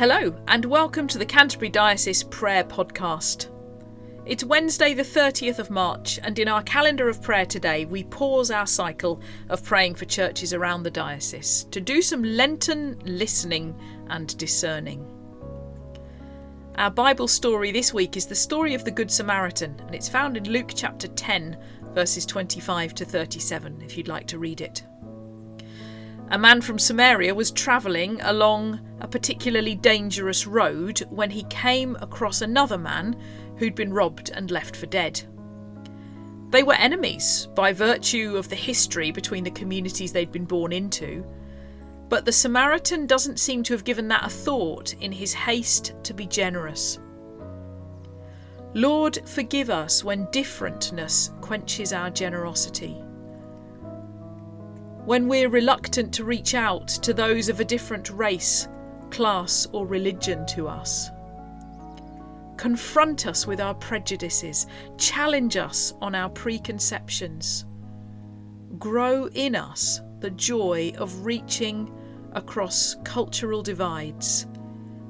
Hello, and welcome to the Canterbury Diocese Prayer Podcast. It's Wednesday, the 30th of March, and in our calendar of prayer today, we pause our cycle of praying for churches around the diocese to do some Lenten listening and discerning. Our Bible story this week is the story of the Good Samaritan, and it's found in Luke chapter 10, verses 25 to 37, if you'd like to read it. A man from Samaria was travelling along a particularly dangerous road when he came across another man who'd been robbed and left for dead. They were enemies by virtue of the history between the communities they'd been born into, but the Samaritan doesn't seem to have given that a thought in his haste to be generous. Lord, forgive us when differentness quenches our generosity when we're reluctant to reach out to those of a different race, class, or religion to us. Confront us with our prejudices, challenge us on our preconceptions. Grow in us the joy of reaching across cultural divides,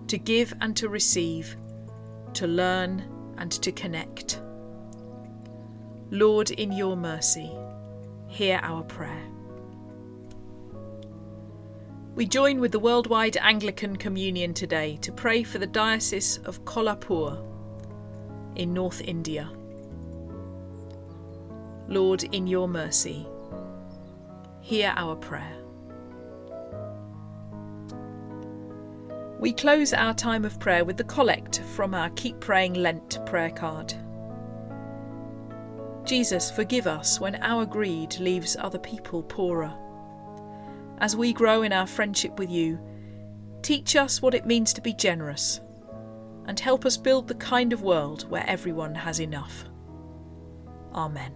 to give and to receive, to learn and to connect. Lord, in your mercy, hear our prayer. We join with the worldwide Anglican Communion today to pray for the Diocese of Kolhapur in North India. Lord, in your mercy, hear our prayer. We close our time of prayer with the collect from our Keep Praying Lent prayer card. Jesus, forgive us when our greed leaves other people poorer as we grow in our friendship with you, teach us what it means to be generous and help us build the kind of world where everyone has enough. Amen.